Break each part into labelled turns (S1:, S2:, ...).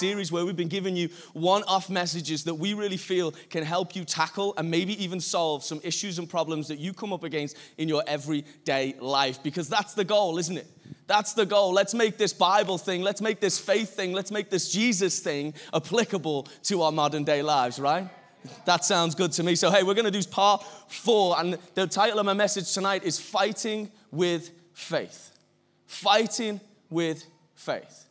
S1: series where we've been giving you one off messages that we really feel can help you tackle and maybe even solve some issues and problems that you come up against in your everyday life. Because that's the goal, isn't it? That's the goal. Let's make this Bible thing, let's make this faith thing, let's make this Jesus thing applicable to our modern day lives, right? That sounds good to me. So, hey, we're going to do part four, and the title of my message tonight is Fighting with Faith. Fighting with Faith.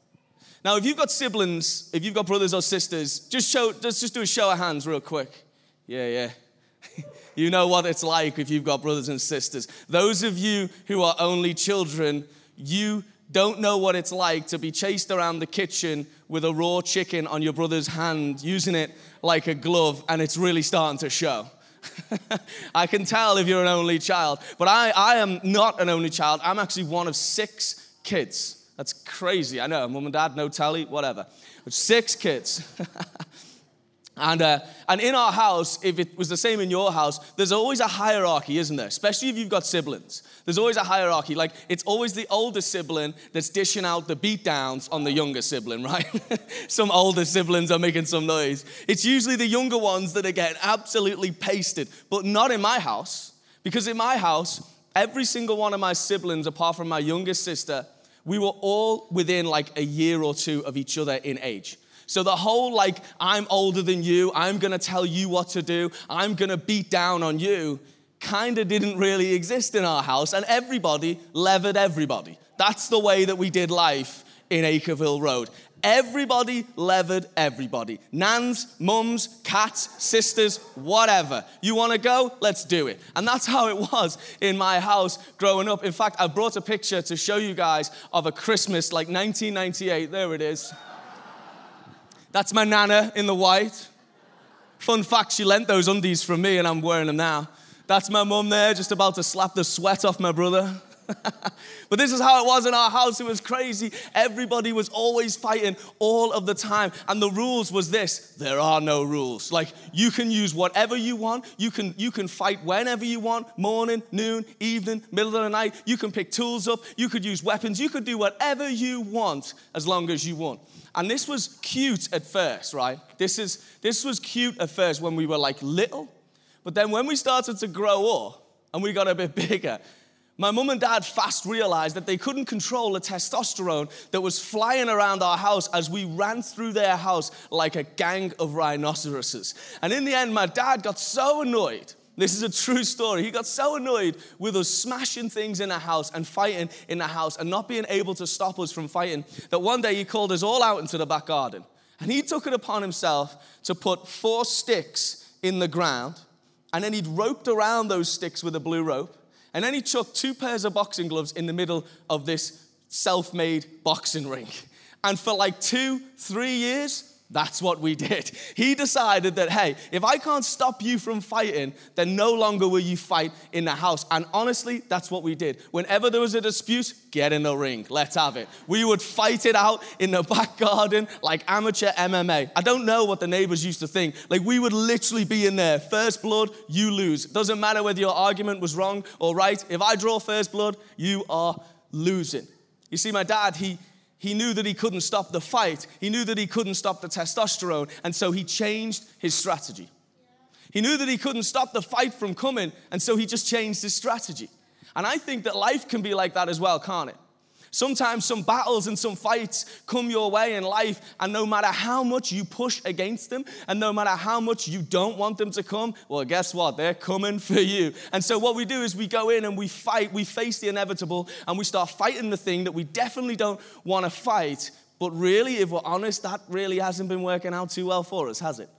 S1: Now, if you've got siblings, if you've got brothers or sisters, just show, let's just do a show of hands real quick. Yeah, yeah. you know what it's like if you've got brothers and sisters. Those of you who are only children, you don't know what it's like to be chased around the kitchen with a raw chicken on your brother's hand, using it like a glove, and it's really starting to show. I can tell if you're an only child, but I, I am not an only child. I'm actually one of six kids. That's crazy. I know, mum and dad, no telly, whatever. Six kids. And, uh, and in our house, if it was the same in your house, there's always a hierarchy, isn't there? Especially if you've got siblings. There's always a hierarchy. Like, it's always the older sibling that's dishing out the beatdowns on the younger sibling, right? some older siblings are making some noise. It's usually the younger ones that are getting absolutely pasted, but not in my house. Because in my house, every single one of my siblings, apart from my youngest sister, we were all within like a year or two of each other in age. So the whole like, I'm older than you, I'm gonna tell you what to do, I'm gonna beat down on you, kind of didn't really exist in our house, and everybody levered everybody. That's the way that we did life in Acreville Road. Everybody levered everybody. Nans, mums, cats, sisters, whatever. You want to go? Let's do it. And that's how it was in my house growing up. In fact, I brought a picture to show you guys of a Christmas like 1998. There it is. That's my nana in the white. Fun fact, she lent those undies from me and I'm wearing them now. That's my mum there, just about to slap the sweat off my brother. but this is how it was in our house. It was crazy. Everybody was always fighting all of the time. And the rules was this there are no rules. Like you can use whatever you want. You can, you can fight whenever you want morning, noon, evening, middle of the night. You can pick tools up. You could use weapons. You could do whatever you want as long as you want. And this was cute at first, right? This, is, this was cute at first when we were like little. But then when we started to grow up and we got a bit bigger, my mum and dad fast realized that they couldn't control the testosterone that was flying around our house as we ran through their house like a gang of rhinoceroses. And in the end, my dad got so annoyed this is a true story. He got so annoyed with us smashing things in the house and fighting in the house and not being able to stop us from fighting that one day he called us all out into the back garden. And he took it upon himself to put four sticks in the ground. And then he'd roped around those sticks with a blue rope. And then he chucked two pairs of boxing gloves in the middle of this self made boxing ring. And for like two, three years, that's what we did. He decided that, hey, if I can't stop you from fighting, then no longer will you fight in the house. And honestly, that's what we did. Whenever there was a dispute, get in the ring, let's have it. We would fight it out in the back garden like amateur MMA. I don't know what the neighbors used to think. Like, we would literally be in there, first blood, you lose. Doesn't matter whether your argument was wrong or right. If I draw first blood, you are losing. You see, my dad, he, he knew that he couldn't stop the fight. He knew that he couldn't stop the testosterone. And so he changed his strategy. He knew that he couldn't stop the fight from coming. And so he just changed his strategy. And I think that life can be like that as well, can't it? Sometimes some battles and some fights come your way in life, and no matter how much you push against them, and no matter how much you don't want them to come, well, guess what? They're coming for you. And so, what we do is we go in and we fight, we face the inevitable, and we start fighting the thing that we definitely don't want to fight. But really, if we're honest, that really hasn't been working out too well for us, has it?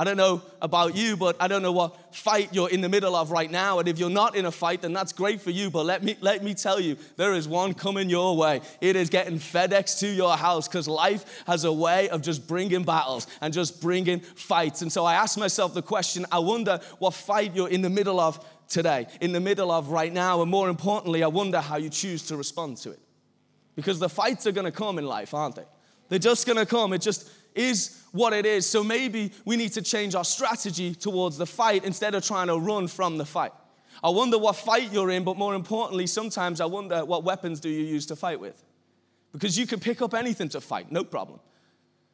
S1: I don't know about you, but I don't know what fight you're in the middle of right now. And if you're not in a fight, then that's great for you. But let me, let me tell you, there is one coming your way. It is getting FedEx to your house because life has a way of just bringing battles and just bringing fights. And so I ask myself the question I wonder what fight you're in the middle of today, in the middle of right now. And more importantly, I wonder how you choose to respond to it. Because the fights are going to come in life, aren't they? They're just going to come. It just is what it is. So maybe we need to change our strategy towards the fight instead of trying to run from the fight. I wonder what fight you're in, but more importantly, sometimes I wonder what weapons do you use to fight with? Because you can pick up anything to fight, no problem.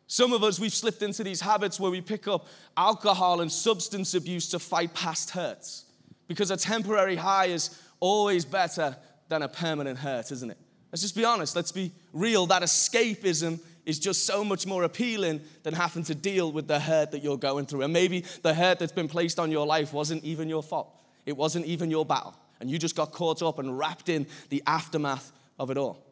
S1: Some of us, we've slipped into these habits where we pick up alcohol and substance abuse to fight past hurts. Because a temporary high is always better than a permanent hurt, isn't it? Let's just be honest, let's be real. That escapism is just so much more appealing than having to deal with the hurt that you're going through. And maybe the hurt that's been placed on your life wasn't even your fault, it wasn't even your battle. And you just got caught up and wrapped in the aftermath of it all.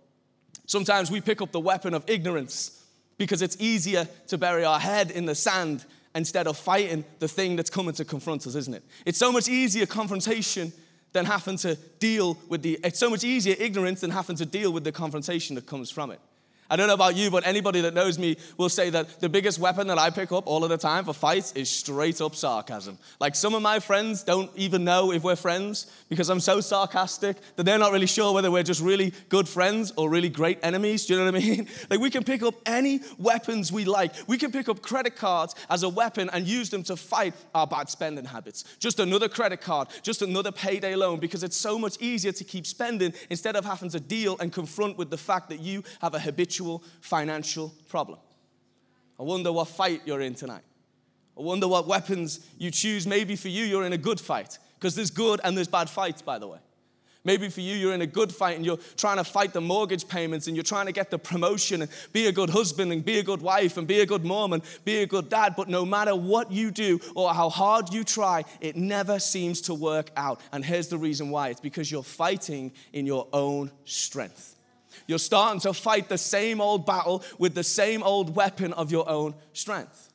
S1: Sometimes we pick up the weapon of ignorance because it's easier to bury our head in the sand instead of fighting the thing that's coming to confront us, isn't it? It's so much easier confrontation than having to deal with the, it's so much easier ignorance than having to deal with the confrontation that comes from it. I don't know about you, but anybody that knows me will say that the biggest weapon that I pick up all of the time for fights is straight up sarcasm. Like some of my friends don't even know if we're friends because I'm so sarcastic that they're not really sure whether we're just really good friends or really great enemies. Do you know what I mean? Like we can pick up any weapons we like. We can pick up credit cards as a weapon and use them to fight our bad spending habits. Just another credit card, just another payday loan because it's so much easier to keep spending instead of having to deal and confront with the fact that you have a habitual habitual financial problem. I wonder what fight you're in tonight. I wonder what weapons you choose. Maybe for you, you're in a good fight, because there's good and there's bad fights, by the way. Maybe for you, you're in a good fight and you're trying to fight the mortgage payments and you're trying to get the promotion and be a good husband and be a good wife and be a good mom and be a good dad. But no matter what you do or how hard you try, it never seems to work out. And here's the reason why it's because you're fighting in your own strength. You're starting to fight the same old battle with the same old weapon of your own strength.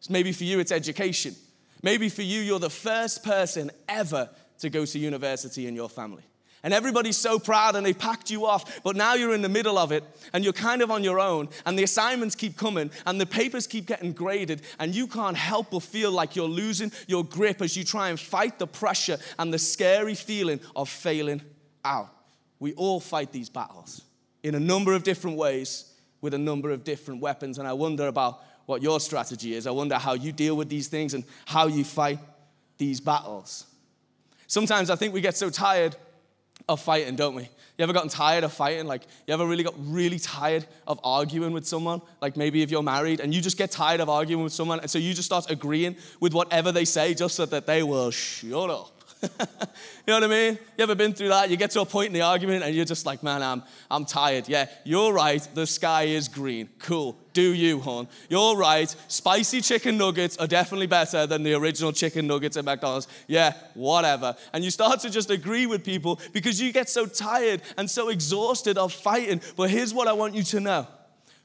S1: So maybe for you, it's education. Maybe for you, you're the first person ever to go to university in your family. And everybody's so proud and they packed you off, but now you're in the middle of it and you're kind of on your own, and the assignments keep coming and the papers keep getting graded, and you can't help but feel like you're losing your grip as you try and fight the pressure and the scary feeling of failing out. We all fight these battles in a number of different ways with a number of different weapons. And I wonder about what your strategy is. I wonder how you deal with these things and how you fight these battles. Sometimes I think we get so tired of fighting, don't we? You ever gotten tired of fighting? Like, you ever really got really tired of arguing with someone? Like, maybe if you're married and you just get tired of arguing with someone, and so you just start agreeing with whatever they say just so that they will shut up. you know what I mean? You ever been through that? You get to a point in the argument and you're just like, man, I'm, I'm tired. Yeah, you're right. The sky is green. Cool. Do you, hon? You're right. Spicy chicken nuggets are definitely better than the original chicken nuggets at McDonald's. Yeah, whatever. And you start to just agree with people because you get so tired and so exhausted of fighting. But here's what I want you to know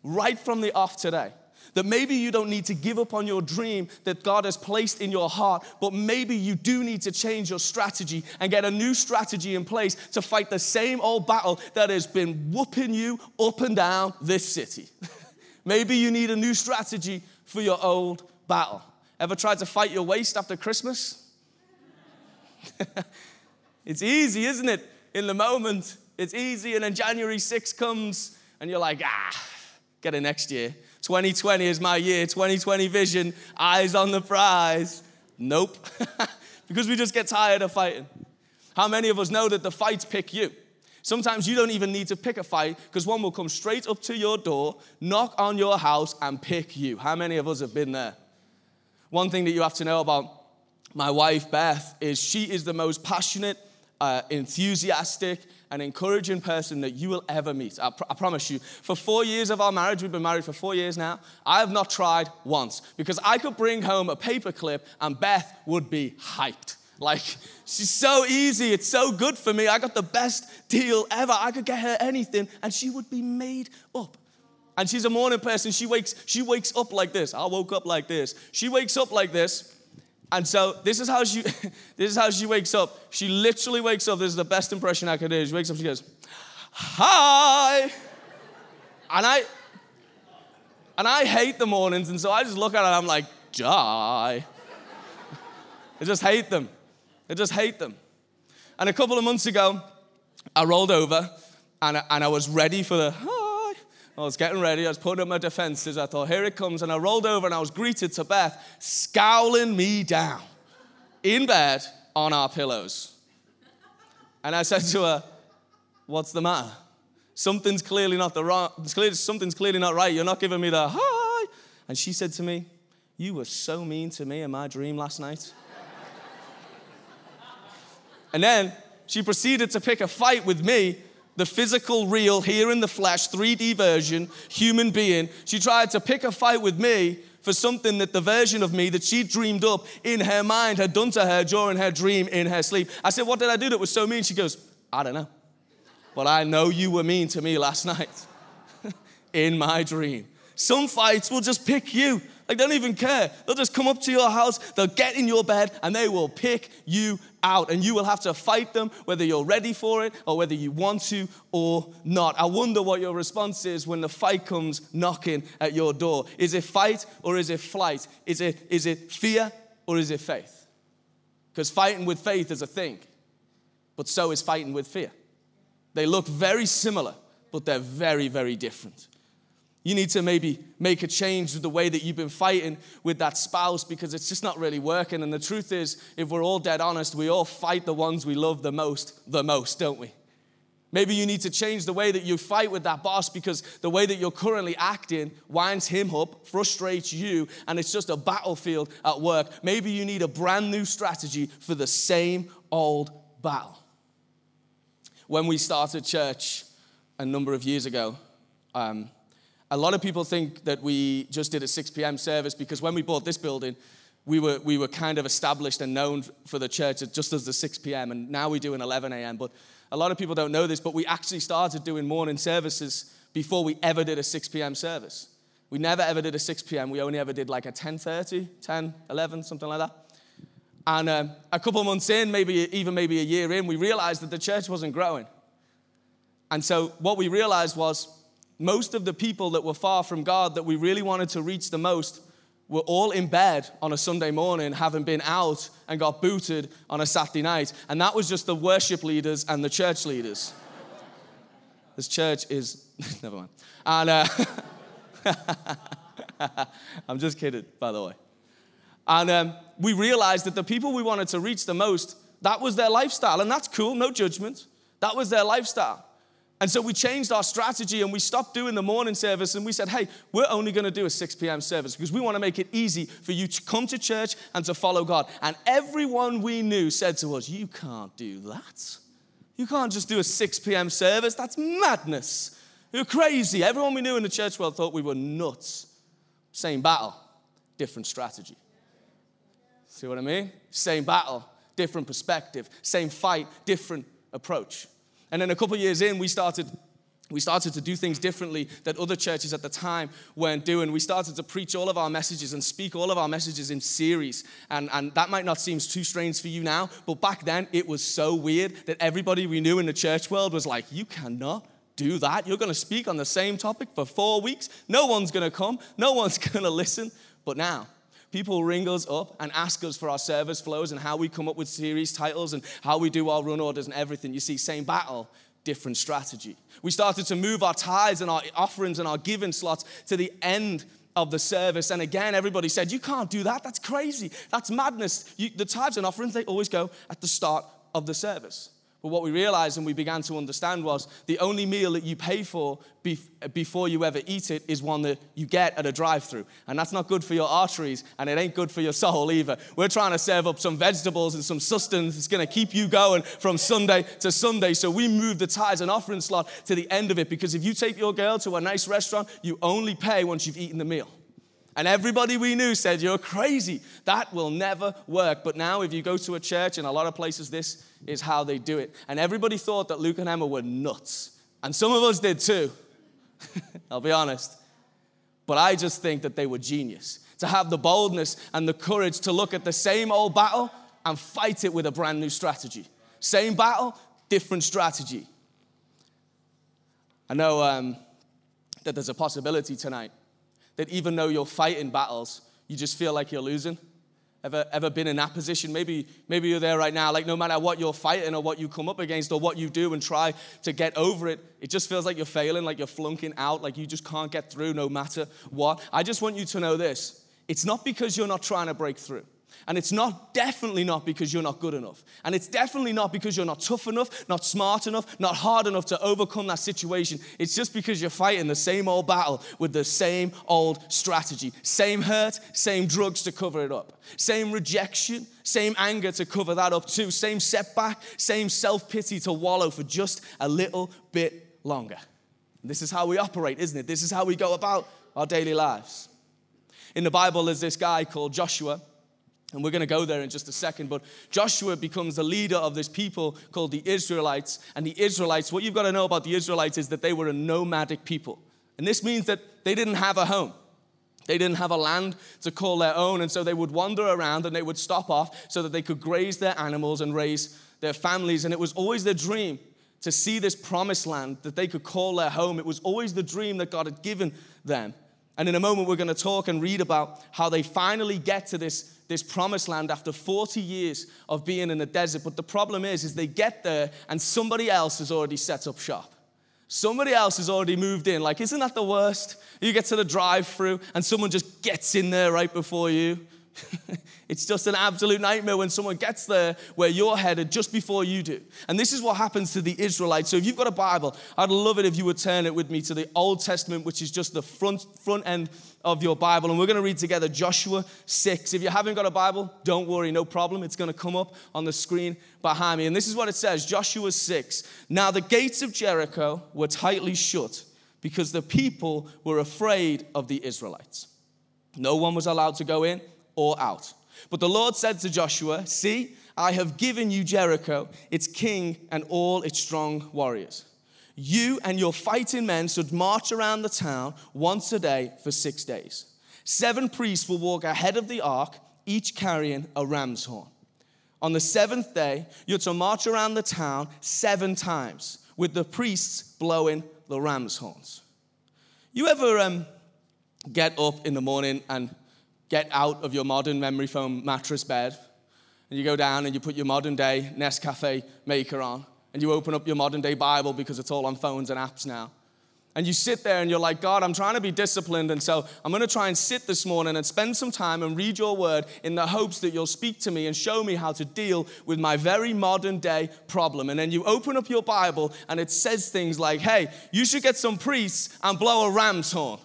S1: right from the off today that maybe you don't need to give up on your dream that God has placed in your heart, but maybe you do need to change your strategy and get a new strategy in place to fight the same old battle that has been whooping you up and down this city. maybe you need a new strategy for your old battle. Ever tried to fight your waist after Christmas? it's easy, isn't it? In the moment, it's easy, and then January 6 comes, and you're like, ah, get it next year. 2020 is my year, 2020 vision, eyes on the prize. Nope. because we just get tired of fighting. How many of us know that the fights pick you? Sometimes you don't even need to pick a fight because one will come straight up to your door, knock on your house, and pick you. How many of us have been there? One thing that you have to know about my wife, Beth, is she is the most passionate, uh, enthusiastic, and encouraging person that you will ever meet. I, pr- I, promise you. For four years of our marriage, we've been married for four years now, I have not tried once because I could bring home a paperclip and Beth would be hyped. Like, she's so easy. It's so good for me. I got the best deal ever. I could get her anything and she would be made up. And she's a morning person. She wakes, she wakes up like this. I woke up like this. She wakes up like this and so this is how she this is how she wakes up. She literally wakes up. This is the best impression I could do. She wakes up, she goes, Hi. And I and I hate the mornings, and so I just look at her and I'm like, die. I just hate them. I just hate them. And a couple of months ago, I rolled over and I, and I was ready for the I was getting ready. I was putting up my defenses. I thought, here it comes. And I rolled over and I was greeted to Beth, scowling me down in bed on our pillows. And I said to her, What's the matter? Something's clearly not the wrong, something's clearly not right. You're not giving me the hi. And she said to me, You were so mean to me in my dream last night. and then she proceeded to pick a fight with me the physical, real, here in the flesh, 3D version, human being. She tried to pick a fight with me for something that the version of me that she dreamed up in her mind had done to her during her dream in her sleep. I said, What did I do that was so mean? She goes, I don't know. But I know you were mean to me last night in my dream. Some fights will just pick you. Like, they don't even care. They'll just come up to your house, they'll get in your bed, and they will pick you out. And you will have to fight them, whether you're ready for it or whether you want to or not. I wonder what your response is when the fight comes knocking at your door. Is it fight or is it flight? Is it, is it fear or is it faith? Because fighting with faith is a thing, but so is fighting with fear. They look very similar, but they're very, very different. You need to maybe make a change with the way that you've been fighting with that spouse because it's just not really working. And the truth is, if we're all dead honest, we all fight the ones we love the most, the most, don't we? Maybe you need to change the way that you fight with that boss because the way that you're currently acting winds him up, frustrates you, and it's just a battlefield at work. Maybe you need a brand new strategy for the same old battle. When we started church a number of years ago, um, a lot of people think that we just did a 6 p.m. service because when we bought this building, we were, we were kind of established and known for the church just as the 6 p.m. and now we do an 11 a.m. But a lot of people don't know this, but we actually started doing morning services before we ever did a 6 p.m. service. We never ever did a 6 p.m. We only ever did like a 10:30, 10, 11, something like that. And um, a couple months in, maybe even maybe a year in, we realized that the church wasn't growing. And so what we realized was most of the people that were far from God that we really wanted to reach the most were all in bed on a Sunday morning, having been out and got booted on a Saturday night. And that was just the worship leaders and the church leaders. this church is, never mind. And uh, I'm just kidding, by the way. And um, we realized that the people we wanted to reach the most, that was their lifestyle. And that's cool, no judgment. That was their lifestyle. And so we changed our strategy and we stopped doing the morning service and we said, hey, we're only going to do a 6 p.m. service because we want to make it easy for you to come to church and to follow God. And everyone we knew said to us, you can't do that. You can't just do a 6 p.m. service. That's madness. You're crazy. Everyone we knew in the church world thought we were nuts. Same battle, different strategy. See what I mean? Same battle, different perspective. Same fight, different approach. And then a couple years in, we started we started to do things differently that other churches at the time weren't doing. We started to preach all of our messages and speak all of our messages in series. And, and that might not seem too strange for you now, but back then it was so weird that everybody we knew in the church world was like, You cannot do that. You're going to speak on the same topic for four weeks. No one's going to come, no one's going to listen. But now, people ring us up and ask us for our service flows and how we come up with series titles and how we do our run orders and everything. You see, same battle, different strategy. We started to move our tithes and our offerings and our giving slots to the end of the service. And again, everybody said, You can't do that. That's crazy. That's madness. You, the tithes and offerings, they always go at the start of the service. But what we realized and we began to understand was the only meal that you pay for before you ever eat it is one that you get at a drive through. And that's not good for your arteries and it ain't good for your soul either. We're trying to serve up some vegetables and some sustenance that's going to keep you going from Sunday to Sunday. So we move the tithes and offering slot to the end of it because if you take your girl to a nice restaurant, you only pay once you've eaten the meal. And everybody we knew said, You're crazy. That will never work. But now, if you go to a church, in a lot of places, this is how they do it. And everybody thought that Luke and Emma were nuts. And some of us did too. I'll be honest. But I just think that they were genius to have the boldness and the courage to look at the same old battle and fight it with a brand new strategy. Same battle, different strategy. I know um, that there's a possibility tonight that even though you're fighting battles, you just feel like you're losing. Ever, ever been in that position? Maybe, maybe you're there right now. Like, no matter what you're fighting or what you come up against or what you do and try to get over it, it just feels like you're failing, like you're flunking out, like you just can't get through no matter what. I just want you to know this it's not because you're not trying to break through. And it's not, definitely not because you're not good enough. And it's definitely not because you're not tough enough, not smart enough, not hard enough to overcome that situation. It's just because you're fighting the same old battle with the same old strategy. Same hurt, same drugs to cover it up. Same rejection, same anger to cover that up too. Same setback, same self pity to wallow for just a little bit longer. This is how we operate, isn't it? This is how we go about our daily lives. In the Bible, there's this guy called Joshua. And we're going to go there in just a second. But Joshua becomes the leader of this people called the Israelites. And the Israelites, what you've got to know about the Israelites is that they were a nomadic people. And this means that they didn't have a home. They didn't have a land to call their own. And so they would wander around and they would stop off so that they could graze their animals and raise their families. And it was always their dream to see this promised land that they could call their home. It was always the dream that God had given them. And in a moment, we're going to talk and read about how they finally get to this, this promised land after 40 years of being in the desert. But the problem is, is they get there and somebody else has already set up shop. Somebody else has already moved in. Like, isn't that the worst? You get to the drive through and someone just gets in there right before you. it's just an absolute nightmare when someone gets there where you're headed just before you do. And this is what happens to the Israelites. So if you've got a Bible, I'd love it if you would turn it with me to the Old Testament, which is just the front, front end of your Bible. And we're going to read together Joshua 6. If you haven't got a Bible, don't worry, no problem. It's going to come up on the screen behind me. And this is what it says Joshua 6. Now the gates of Jericho were tightly shut because the people were afraid of the Israelites. No one was allowed to go in or out. But the Lord said to Joshua, See, I have given you Jericho, its king, and all its strong warriors. You and your fighting men should march around the town once a day for six days. Seven priests will walk ahead of the ark, each carrying a ram's horn. On the seventh day, you're to march around the town seven times with the priests blowing the ram's horns. You ever um, get up in the morning and get out of your modern memory foam mattress bed and you go down and you put your modern day Nescafe maker on and you open up your modern day Bible because it's all on phones and apps now. And you sit there and you're like, God, I'm trying to be disciplined. And so I'm going to try and sit this morning and spend some time and read your word in the hopes that you'll speak to me and show me how to deal with my very modern day problem. And then you open up your Bible and it says things like, hey, you should get some priests and blow a ram's horn.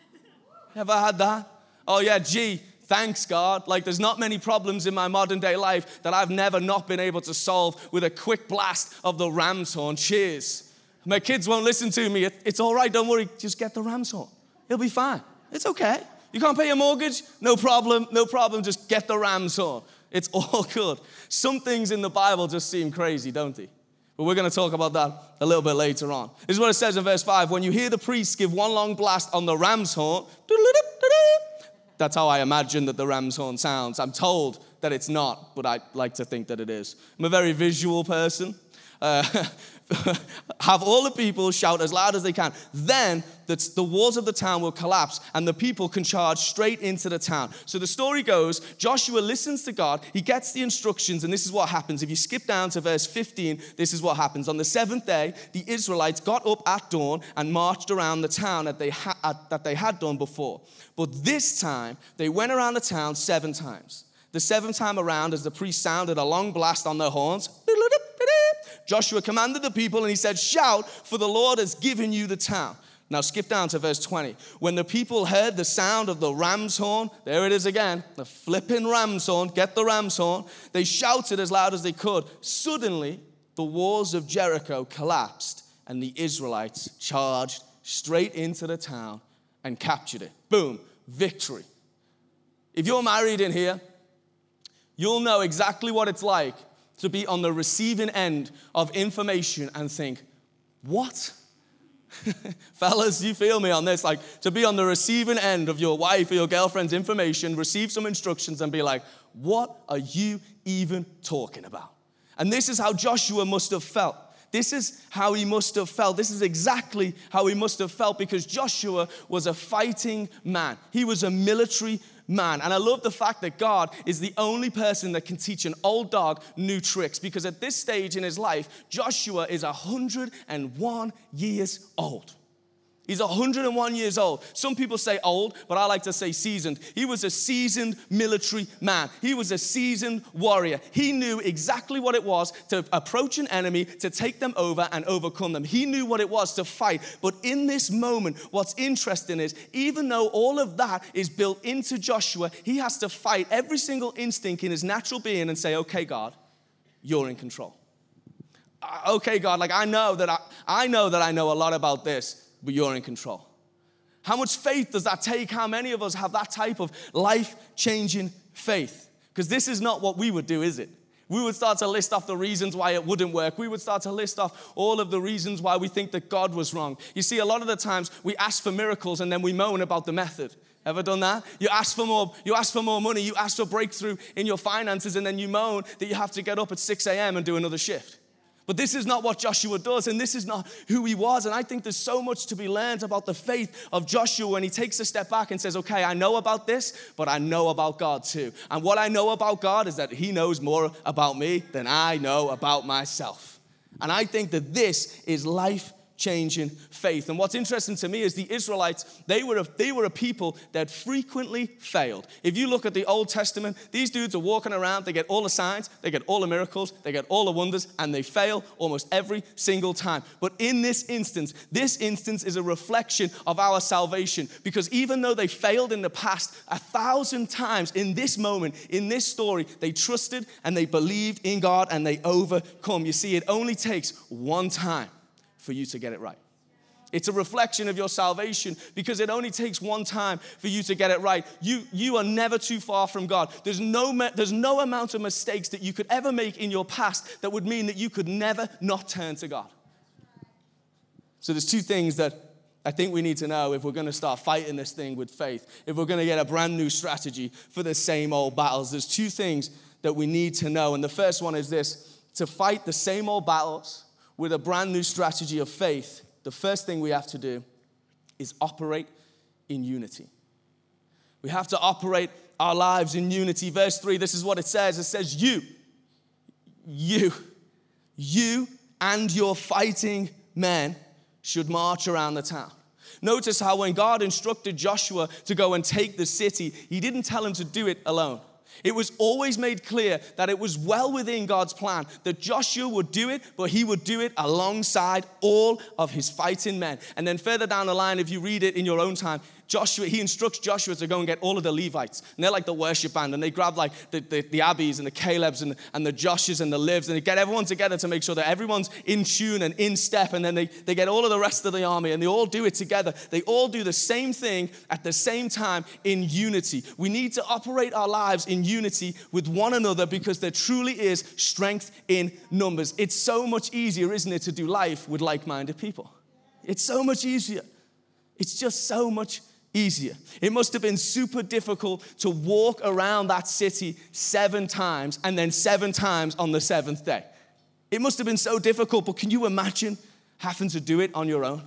S1: Ever had that? Oh, yeah, gee, thanks God. Like, there's not many problems in my modern day life that I've never not been able to solve with a quick blast of the ram's horn. Cheers. My kids won't listen to me. It's all right, don't worry. Just get the ram's horn. It'll be fine. It's okay. You can't pay your mortgage? No problem, no problem. Just get the ram's horn. It's all good. Some things in the Bible just seem crazy, don't they? But we're going to talk about that a little bit later on. This is what it says in verse 5 When you hear the priest give one long blast on the ram's horn, that's how I imagine that the ram's horn sounds. I'm told that it's not, but I like to think that it is. I'm a very visual person. Uh, have all the people shout as loud as they can. Then the, the walls of the town will collapse and the people can charge straight into the town. So the story goes Joshua listens to God, he gets the instructions, and this is what happens. If you skip down to verse 15, this is what happens. On the seventh day, the Israelites got up at dawn and marched around the town that they, ha- that they had done before. But this time, they went around the town seven times. The seventh time around, as the priest sounded a long blast on their horns, Joshua commanded the people and he said, Shout, for the Lord has given you the town. Now skip down to verse 20. When the people heard the sound of the ram's horn, there it is again, the flipping ram's horn, get the ram's horn, they shouted as loud as they could. Suddenly, the walls of Jericho collapsed and the Israelites charged straight into the town and captured it. Boom, victory. If you're married in here, you'll know exactly what it's like to be on the receiving end of information and think, what? Fellas, you feel me on this? Like to be on the receiving end of your wife or your girlfriend's information, receive some instructions and be like, what are you even talking about? And this is how Joshua must have felt. This is how he must have felt. This is exactly how he must have felt because Joshua was a fighting man. He was a military man. And I love the fact that God is the only person that can teach an old dog new tricks because at this stage in his life, Joshua is 101 years old. He's 101 years old. Some people say old, but I like to say seasoned. He was a seasoned military man. He was a seasoned warrior. He knew exactly what it was to approach an enemy, to take them over and overcome them. He knew what it was to fight. But in this moment, what's interesting is even though all of that is built into Joshua, he has to fight every single instinct in his natural being and say, okay, God, you're in control. Uh, okay, God, like I know that I, I know that I know a lot about this but you're in control. How much faith does that take? How many of us have that type of life changing faith? Because this is not what we would do, is it? We would start to list off the reasons why it wouldn't work. We would start to list off all of the reasons why we think that God was wrong. You see, a lot of the times we ask for miracles and then we moan about the method. Ever done that? You ask for more, you ask for more money, you ask for breakthrough in your finances, and then you moan that you have to get up at 6 a.m. and do another shift. But this is not what Joshua does, and this is not who he was. And I think there's so much to be learned about the faith of Joshua when he takes a step back and says, Okay, I know about this, but I know about God too. And what I know about God is that he knows more about me than I know about myself. And I think that this is life changing faith. And what's interesting to me is the Israelites, they were, a, they were a people that frequently failed. If you look at the Old Testament, these dudes are walking around, they get all the signs, they get all the miracles, they get all the wonders, and they fail almost every single time. But in this instance, this instance is a reflection of our salvation because even though they failed in the past a thousand times, in this moment, in this story, they trusted and they believed in God and they overcome. You see, it only takes one time for you to get it right. It's a reflection of your salvation because it only takes one time for you to get it right. You, you are never too far from God. There's no, there's no amount of mistakes that you could ever make in your past that would mean that you could never not turn to God. So there's two things that I think we need to know if we're going to start fighting this thing with faith, if we're going to get a brand new strategy for the same old battles. There's two things that we need to know. And the first one is this to fight the same old battles with a brand new strategy of faith, the first thing we have to do is operate in unity. We have to operate our lives in unity. Verse 3, this is what it says it says, You, you, you and your fighting men should march around the town. Notice how when God instructed Joshua to go and take the city, he didn't tell him to do it alone. It was always made clear that it was well within God's plan that Joshua would do it, but he would do it alongside all of his fighting men. And then further down the line, if you read it in your own time, Joshua, he instructs Joshua to go and get all of the Levites. And they're like the worship band. And they grab like the, the, the Abbies and the Calebs and, and the Joshes and the Livs. And they get everyone together to make sure that everyone's in tune and in step. And then they, they get all of the rest of the army and they all do it together. They all do the same thing at the same time in unity. We need to operate our lives in unity with one another because there truly is strength in numbers. It's so much easier, isn't it, to do life with like minded people? It's so much easier. It's just so much easier. It must have been super difficult to walk around that city seven times and then seven times on the seventh day. It must have been so difficult, but can you imagine having to do it on your own?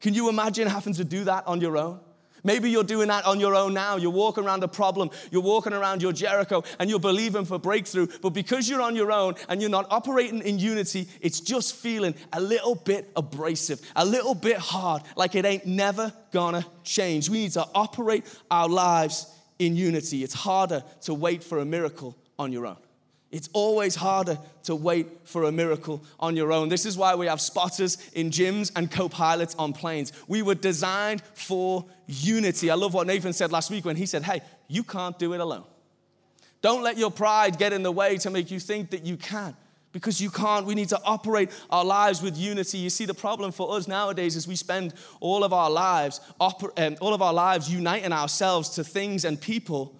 S1: Can you imagine having to do that on your own? Maybe you're doing that on your own now. You're walking around a problem, you're walking around your Jericho, and you're believing for breakthrough. But because you're on your own and you're not operating in unity, it's just feeling a little bit abrasive, a little bit hard, like it ain't never gonna change. We need to operate our lives in unity. It's harder to wait for a miracle on your own. It's always harder to wait for a miracle on your own. This is why we have spotters in gyms and co pilots on planes. We were designed for unity. I love what Nathan said last week when he said, Hey, you can't do it alone. Don't let your pride get in the way to make you think that you can. Because you can't. We need to operate our lives with unity. You see, the problem for us nowadays is we spend all of our lives, um, all of our lives uniting ourselves to things and people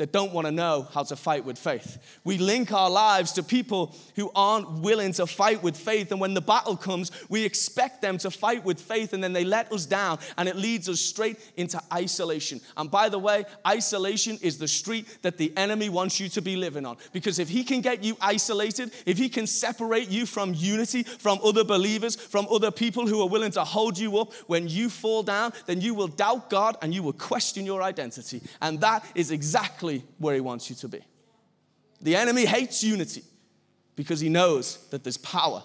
S1: that don't want to know how to fight with faith. We link our lives to people who aren't willing to fight with faith. And when the battle comes, we expect them to fight with faith and then they let us down and it leads us straight into isolation. And by the way, isolation is the street that the enemy wants you to be living on. Because if he can get you isolated, if he can separate you from unity, from other believers, from other people who are willing to hold you up, when you fall down, then you will doubt God and you will question your identity. And that is exactly exactly where He wants you to be. The enemy hates unity because he knows that there's power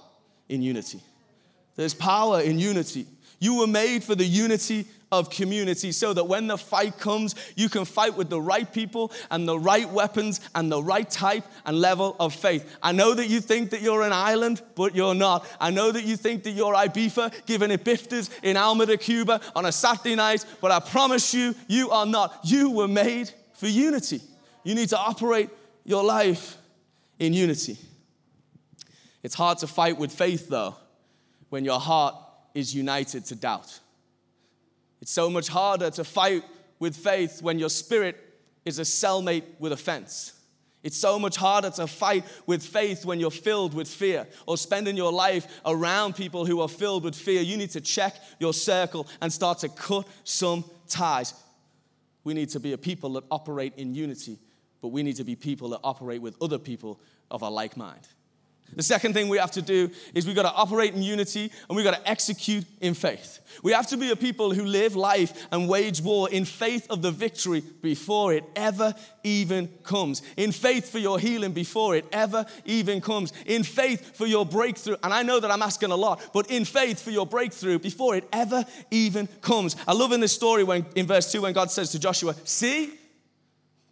S1: in unity. There's power in unity. You were made for the unity of community so that when the fight comes, you can fight with the right people and the right weapons and the right type and level of faith. I know that you think that you're an island, but you're not. I know that you think that you're Ibiza giving it bifters in Alma de Cuba on a Saturday night, but I promise you, you are not. You were made for unity. You need to operate your life in unity. It's hard to fight with faith, though, when your heart is united to doubt. It's so much harder to fight with faith when your spirit is a cellmate with offense. It's so much harder to fight with faith when you're filled with fear or spending your life around people who are filled with fear. You need to check your circle and start to cut some ties. We need to be a people that operate in unity, but we need to be people that operate with other people of a like mind. The second thing we have to do is we've got to operate in unity and we've got to execute in faith. We have to be a people who live life and wage war in faith of the victory before it ever even comes. In faith for your healing before it ever even comes. In faith for your breakthrough. And I know that I'm asking a lot, but in faith for your breakthrough before it ever even comes. I love in this story when in verse 2 when God says to Joshua, See?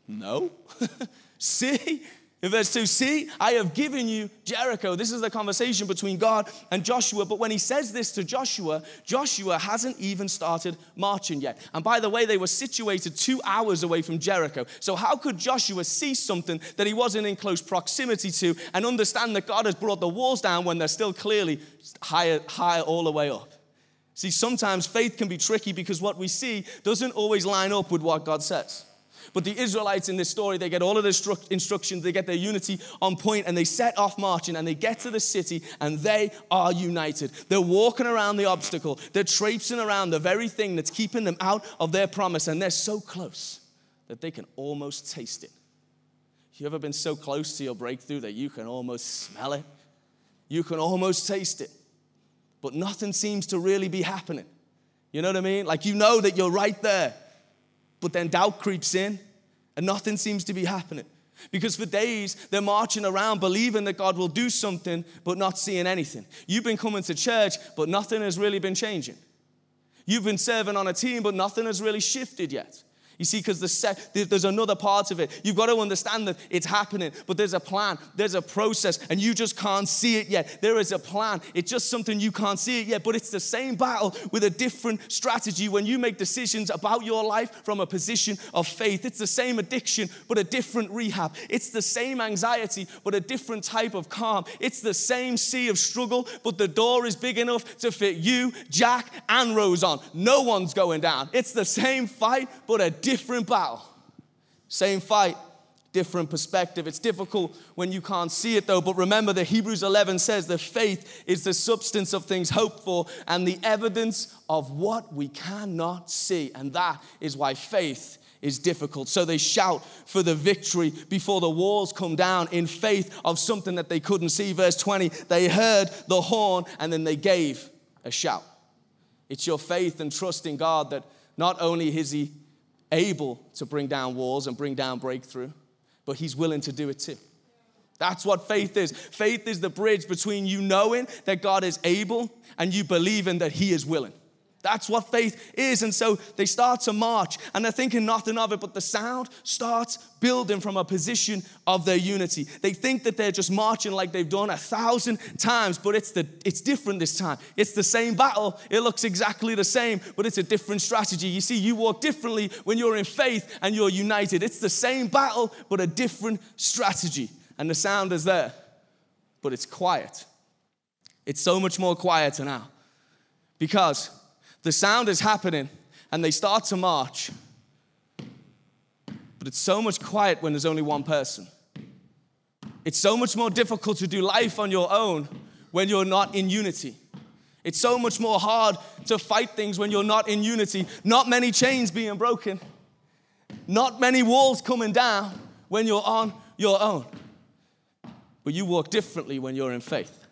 S1: No. See? In verse 2, see, I have given you Jericho. This is the conversation between God and Joshua. But when he says this to Joshua, Joshua hasn't even started marching yet. And by the way, they were situated two hours away from Jericho. So, how could Joshua see something that he wasn't in close proximity to and understand that God has brought the walls down when they're still clearly higher, higher all the way up? See, sometimes faith can be tricky because what we see doesn't always line up with what God says. But the Israelites in this story, they get all of their instructions, they get their unity on point, and they set off marching and they get to the city and they are united. They're walking around the obstacle, they're traipsing around the very thing that's keeping them out of their promise, and they're so close that they can almost taste it. You ever been so close to your breakthrough that you can almost smell it? You can almost taste it, but nothing seems to really be happening. You know what I mean? Like you know that you're right there, but then doubt creeps in and nothing seems to be happening. Because for days they're marching around believing that God will do something, but not seeing anything. You've been coming to church, but nothing has really been changing. You've been serving on a team, but nothing has really shifted yet. You see, because the there's another part of it. You've got to understand that it's happening, but there's a plan, there's a process, and you just can't see it yet. There is a plan. It's just something you can't see it yet, but it's the same battle with a different strategy when you make decisions about your life from a position of faith. It's the same addiction, but a different rehab. It's the same anxiety, but a different type of calm. It's the same sea of struggle, but the door is big enough to fit you, Jack, and Rose on. No one's going down. It's the same fight, but a different battle. Same fight, different perspective. It's difficult when you can't see it though, but remember that Hebrews 11 says that faith is the substance of things hoped for and the evidence of what we cannot see. And that is why faith is difficult. So they shout for the victory before the walls come down in faith of something that they couldn't see. Verse 20, they heard the horn and then they gave a shout. It's your faith and trust in God that not only is He able to bring down walls and bring down breakthrough, but He's willing to do it too. That's what faith is. Faith is the bridge between you knowing that God is able and you believing that He is willing. That's what faith is. And so they start to march and they're thinking nothing of it, but the sound starts building from a position of their unity. They think that they're just marching like they've done a thousand times, but it's, the, it's different this time. It's the same battle. It looks exactly the same, but it's a different strategy. You see, you walk differently when you're in faith and you're united. It's the same battle, but a different strategy. And the sound is there, but it's quiet. It's so much more quieter now because the sound is happening and they start to march. But it's so much quiet when there's only one person. It's so much more difficult to do life on your own when you're not in unity. It's so much more hard to fight things when you're not in unity. Not many chains being broken, not many walls coming down when you're on your own. But you walk differently when you're in faith.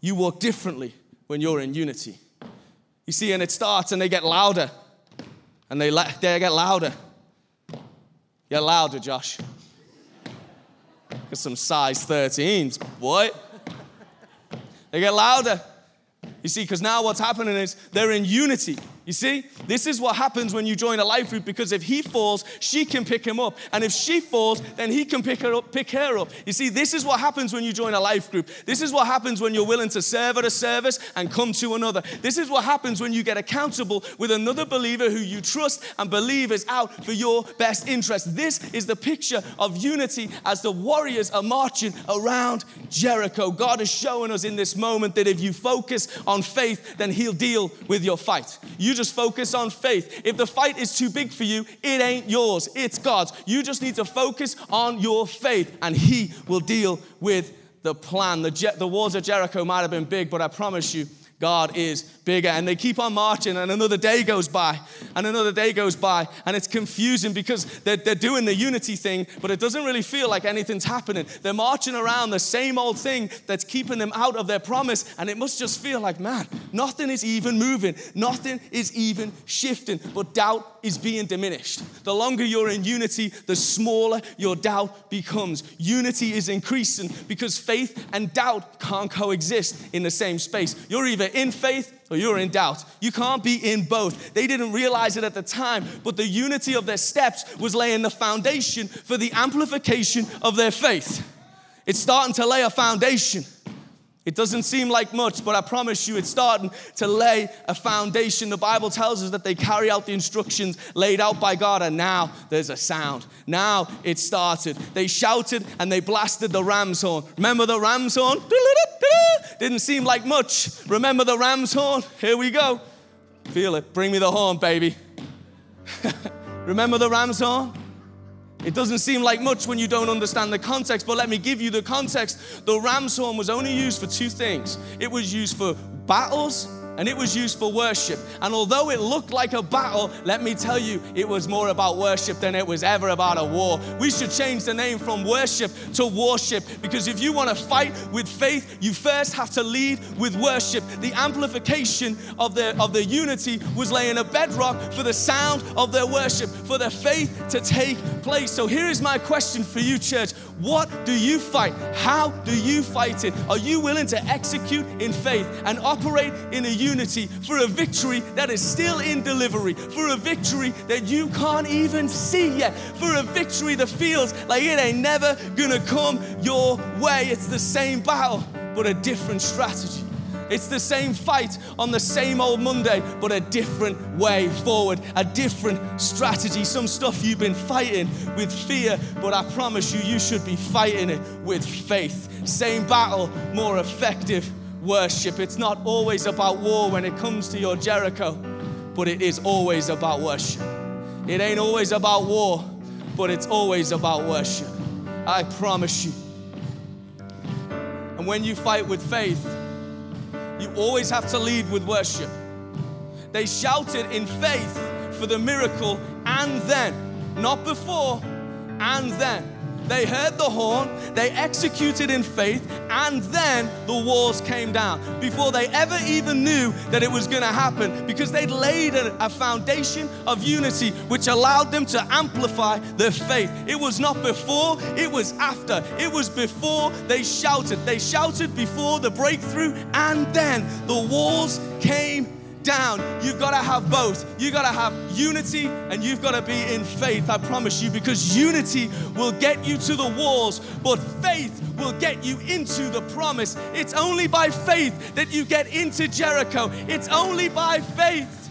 S1: You walk differently when you're in unity. You see, and it starts and they get louder. And they, they get louder. Get louder, Josh. Get some size 13s, What? They get louder. You see, because now what's happening is they're in unity. You see, this is what happens when you join a life group because if he falls, she can pick him up. And if she falls, then he can pick her up, pick her up. You see, this is what happens when you join a life group. This is what happens when you're willing to serve at a service and come to another. This is what happens when you get accountable with another believer who you trust and believe is out for your best interest. This is the picture of unity as the warriors are marching around Jericho. God is showing us in this moment that if you focus on faith, then he'll deal with your fight. You you just focus on faith. If the fight is too big for you, it ain't yours, it's God's. You just need to focus on your faith, and He will deal with the plan. The, Je- the walls of Jericho might have been big, but I promise you, God is bigger. And they keep on marching, and another day goes by, and another day goes by, and it's confusing because they're, they're doing the unity thing, but it doesn't really feel like anything's happening. They're marching around the same old thing that's keeping them out of their promise, and it must just feel like, man, nothing is even moving, nothing is even shifting, but doubt is being diminished. The longer you're in unity, the smaller your doubt becomes. Unity is increasing because faith and doubt can't coexist in the same space. You're either in faith or you're in doubt. You can't be in both. They didn't realize it at the time, but the unity of their steps was laying the foundation for the amplification of their faith. It's starting to lay a foundation. It doesn't seem like much, but I promise you it's starting to lay a foundation. The Bible tells us that they carry out the instructions laid out by God, and now there's a sound. Now it started. They shouted and they blasted the ram's horn. Remember the ram's horn? Didn't seem like much. Remember the ram's horn? Here we go. Feel it. Bring me the horn, baby. Remember the ram's horn? It doesn't seem like much when you don't understand the context, but let me give you the context. The ram's horn was only used for two things it was used for battles and it was used for worship. And although it looked like a battle, let me tell you, it was more about worship than it was ever about a war. We should change the name from worship to worship because if you want to fight with faith, you first have to lead with worship. The amplification of the, of the unity was laying a bedrock for the sound of their worship, for their faith to take place. So here is my question for you, church. What do you fight? How do you fight it? Are you willing to execute in faith and operate in a unity for a victory that is still in delivery, for a victory that you can't even see yet, for a victory that feels like it ain't never gonna come your way? It's the same battle, but a different strategy. It's the same fight on the same old Monday, but a different way forward, a different strategy. Some stuff you've been fighting with fear, but I promise you, you should be fighting it with faith. Same battle, more effective worship. It's not always about war when it comes to your Jericho, but it is always about worship. It ain't always about war, but it's always about worship. I promise you. And when you fight with faith, you always have to lead with worship. They shouted in faith for the miracle and then, not before, and then. They heard the horn, they executed in faith, and then the walls came down before they ever even knew that it was going to happen because they'd laid a, a, foundation of unity which allowed them to amplify their faith. It was not before, it was after. It was before they shouted. They shouted before the breakthrough, and then the walls came down. You've got to have both. You've got to have unity and you've got to be in faith, I promise you, because unity will get you to the walls, but faith will get you into the promise. It's only by faith that you get into Jericho. It's only by faith